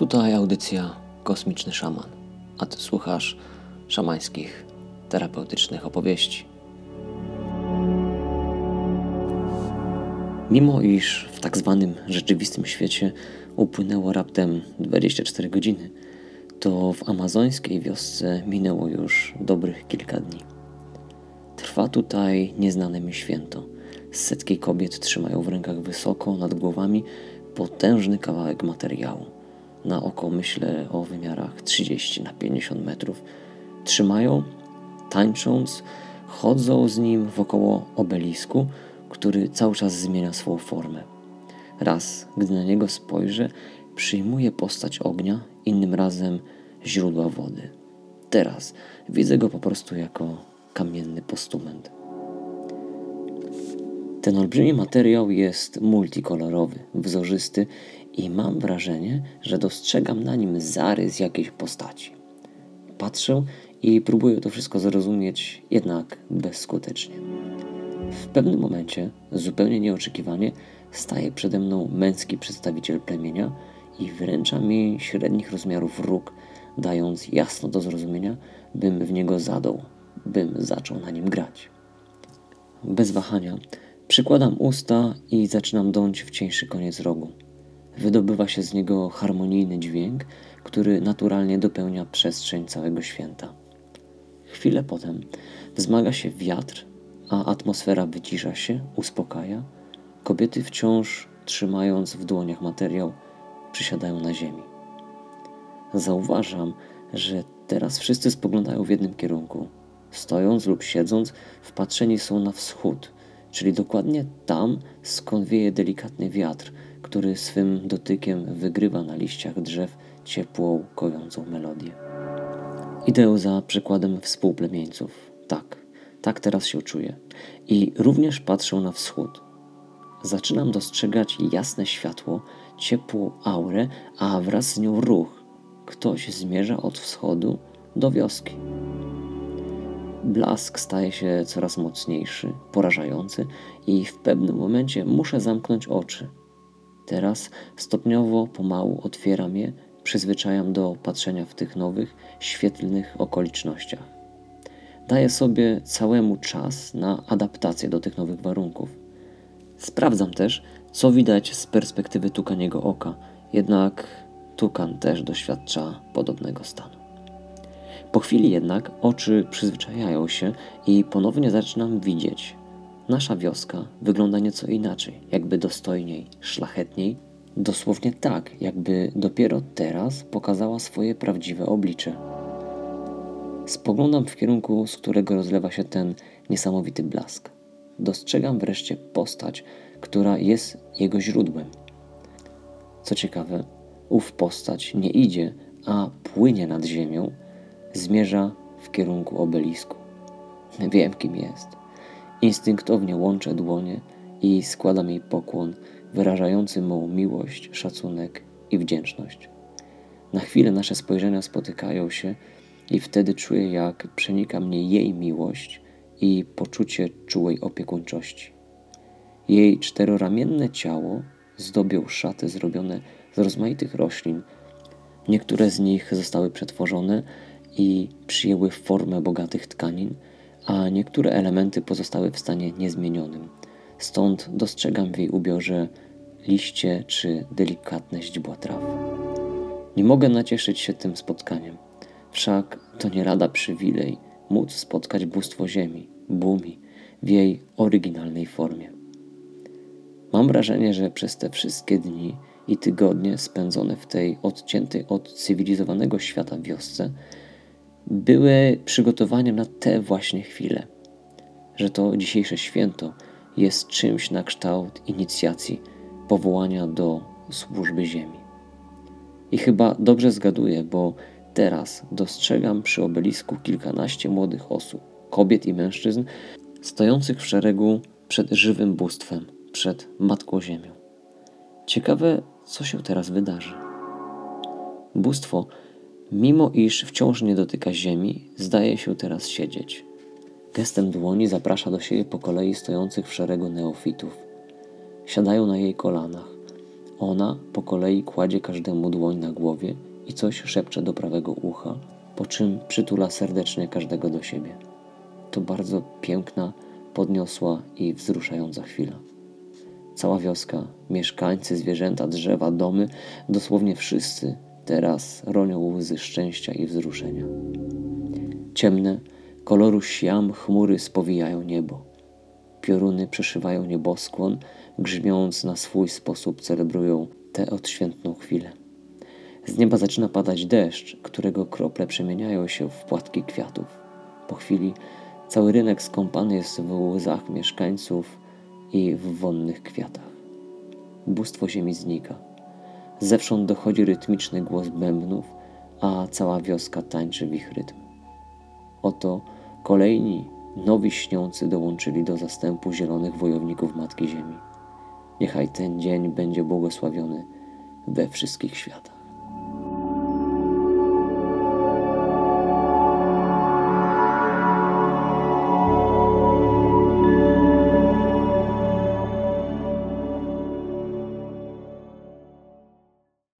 Tutaj audycja Kosmiczny Szaman, a ty słuchasz szamańskich, terapeutycznych opowieści. Mimo iż w tak zwanym rzeczywistym świecie upłynęło raptem 24 godziny, to w amazońskiej wiosce minęło już dobrych kilka dni. Trwa tutaj nieznane mi święto. Setki kobiet trzymają w rękach wysoko nad głowami potężny kawałek materiału. Na oko myślę o wymiarach 30 na 50 metrów. Trzymają, tańcząc, chodzą z nim wokoło obelisku, który cały czas zmienia swoją formę. Raz, gdy na niego spojrzę, przyjmuje postać ognia, innym razem źródła wody. Teraz widzę go po prostu jako kamienny postument. Ten olbrzymi materiał jest multikolorowy, wzorzysty i mam wrażenie, że dostrzegam na nim zarys jakiejś postaci. Patrzę i próbuję to wszystko zrozumieć, jednak bezskutecznie. W pewnym momencie, zupełnie nieoczekiwanie, staje przede mną męski przedstawiciel plemienia i wręcza mi średnich rozmiarów róg, dając jasno do zrozumienia, bym w niego zadał, bym zaczął na nim grać. Bez wahania przykładam usta i zaczynam dąć w cieńszy koniec rogu. Wydobywa się z niego harmonijny dźwięk, który naturalnie dopełnia przestrzeń całego święta. Chwilę potem wzmaga się wiatr, a atmosfera wycisza się, uspokaja. Kobiety wciąż trzymając w dłoniach materiał, przysiadają na ziemi. Zauważam, że teraz wszyscy spoglądają w jednym kierunku. Stojąc lub siedząc, wpatrzeni są na wschód, czyli dokładnie tam, skąd wieje delikatny wiatr, który swym dotykiem wygrywa na liściach drzew ciepłą, kojącą melodię. Idę za przykładem współplemieńców. Tak, tak teraz się czuję. I również patrzę na wschód. Zaczynam dostrzegać jasne światło, ciepłą aurę, a wraz z nią ruch. Ktoś zmierza od wschodu do wioski. Blask staje się coraz mocniejszy, porażający i w pewnym momencie muszę zamknąć oczy. Teraz stopniowo, pomału otwieram je, przyzwyczajam do patrzenia w tych nowych, świetlnych okolicznościach. Daję sobie całemu czas na adaptację do tych nowych warunków. Sprawdzam też, co widać z perspektywy tukaniego oka, jednak tukan też doświadcza podobnego stanu. Po chwili jednak oczy przyzwyczajają się i ponownie zaczynam widzieć. Nasza wioska wygląda nieco inaczej, jakby dostojniej, szlachetniej, dosłownie tak, jakby dopiero teraz pokazała swoje prawdziwe oblicze. Spoglądam w kierunku, z którego rozlewa się ten niesamowity blask. Dostrzegam wreszcie postać, która jest jego źródłem. Co ciekawe, ów postać nie idzie, a płynie nad ziemią, zmierza w kierunku obelisku. Wiem, kim jest. Instynktownie łączę dłonie i składam jej pokłon, wyrażający mu miłość, szacunek i wdzięczność. Na chwilę nasze spojrzenia spotykają się i wtedy czuję, jak przenika mnie jej miłość i poczucie czułej opiekuńczości. Jej czteroramienne ciało zdobią szaty zrobione z rozmaitych roślin. Niektóre z nich zostały przetworzone i przyjęły formę bogatych tkanin, a niektóre elementy pozostały w stanie niezmienionym. Stąd dostrzegam w jej ubiorze liście czy delikatne źdźbła traw. Nie mogę nacieszyć się tym spotkaniem, wszak to nie lada przywilej móc spotkać bóstwo ziemi, Bumi, w jej oryginalnej formie. Mam wrażenie, że przez te wszystkie dni i tygodnie spędzone w tej odciętej od cywilizowanego świata wiosce były przygotowaniem na te właśnie chwile, że to dzisiejsze święto jest czymś na kształt inicjacji, powołania do służby Ziemi. I chyba dobrze zgaduję, bo teraz dostrzegam przy obelisku kilkanaście młodych osób, kobiet i mężczyzn, stojących w szeregu przed żywym bóstwem, przed Matką Ziemią. Ciekawe, co się teraz wydarzy. Bóstwo Mimo iż wciąż nie dotyka ziemi, zdaje się teraz siedzieć. Gestem dłoni zaprasza do siebie po kolei stojących w szeregu neofitów. Siadają na jej kolanach. Ona po kolei kładzie każdemu dłoń na głowie i coś szepcze do prawego ucha, po czym przytula serdecznie każdego do siebie. To bardzo piękna, podniosła i wzruszająca chwila. Cała wioska, mieszkańcy, zwierzęta, drzewa, domy, dosłownie wszyscy teraz ronią łzy szczęścia i wzruszenia. Ciemne, koloru siam chmury spowijają niebo. Pioruny przeszywają nieboskłon, grzmiąc na swój sposób celebrują tę odświętną chwilę. Z nieba zaczyna padać deszcz, którego krople przemieniają się w płatki kwiatów. Po chwili cały rynek skąpany jest w łzach mieszkańców i w wonnych kwiatach. Bóstwo ziemi znika. Zewsząd dochodzi rytmiczny głos bębnów, a cała wioska tańczy w ich rytm. Oto kolejni nowi śniący dołączyli do zastępu zielonych wojowników Matki Ziemi. Niechaj ten dzień będzie błogosławiony we wszystkich światach.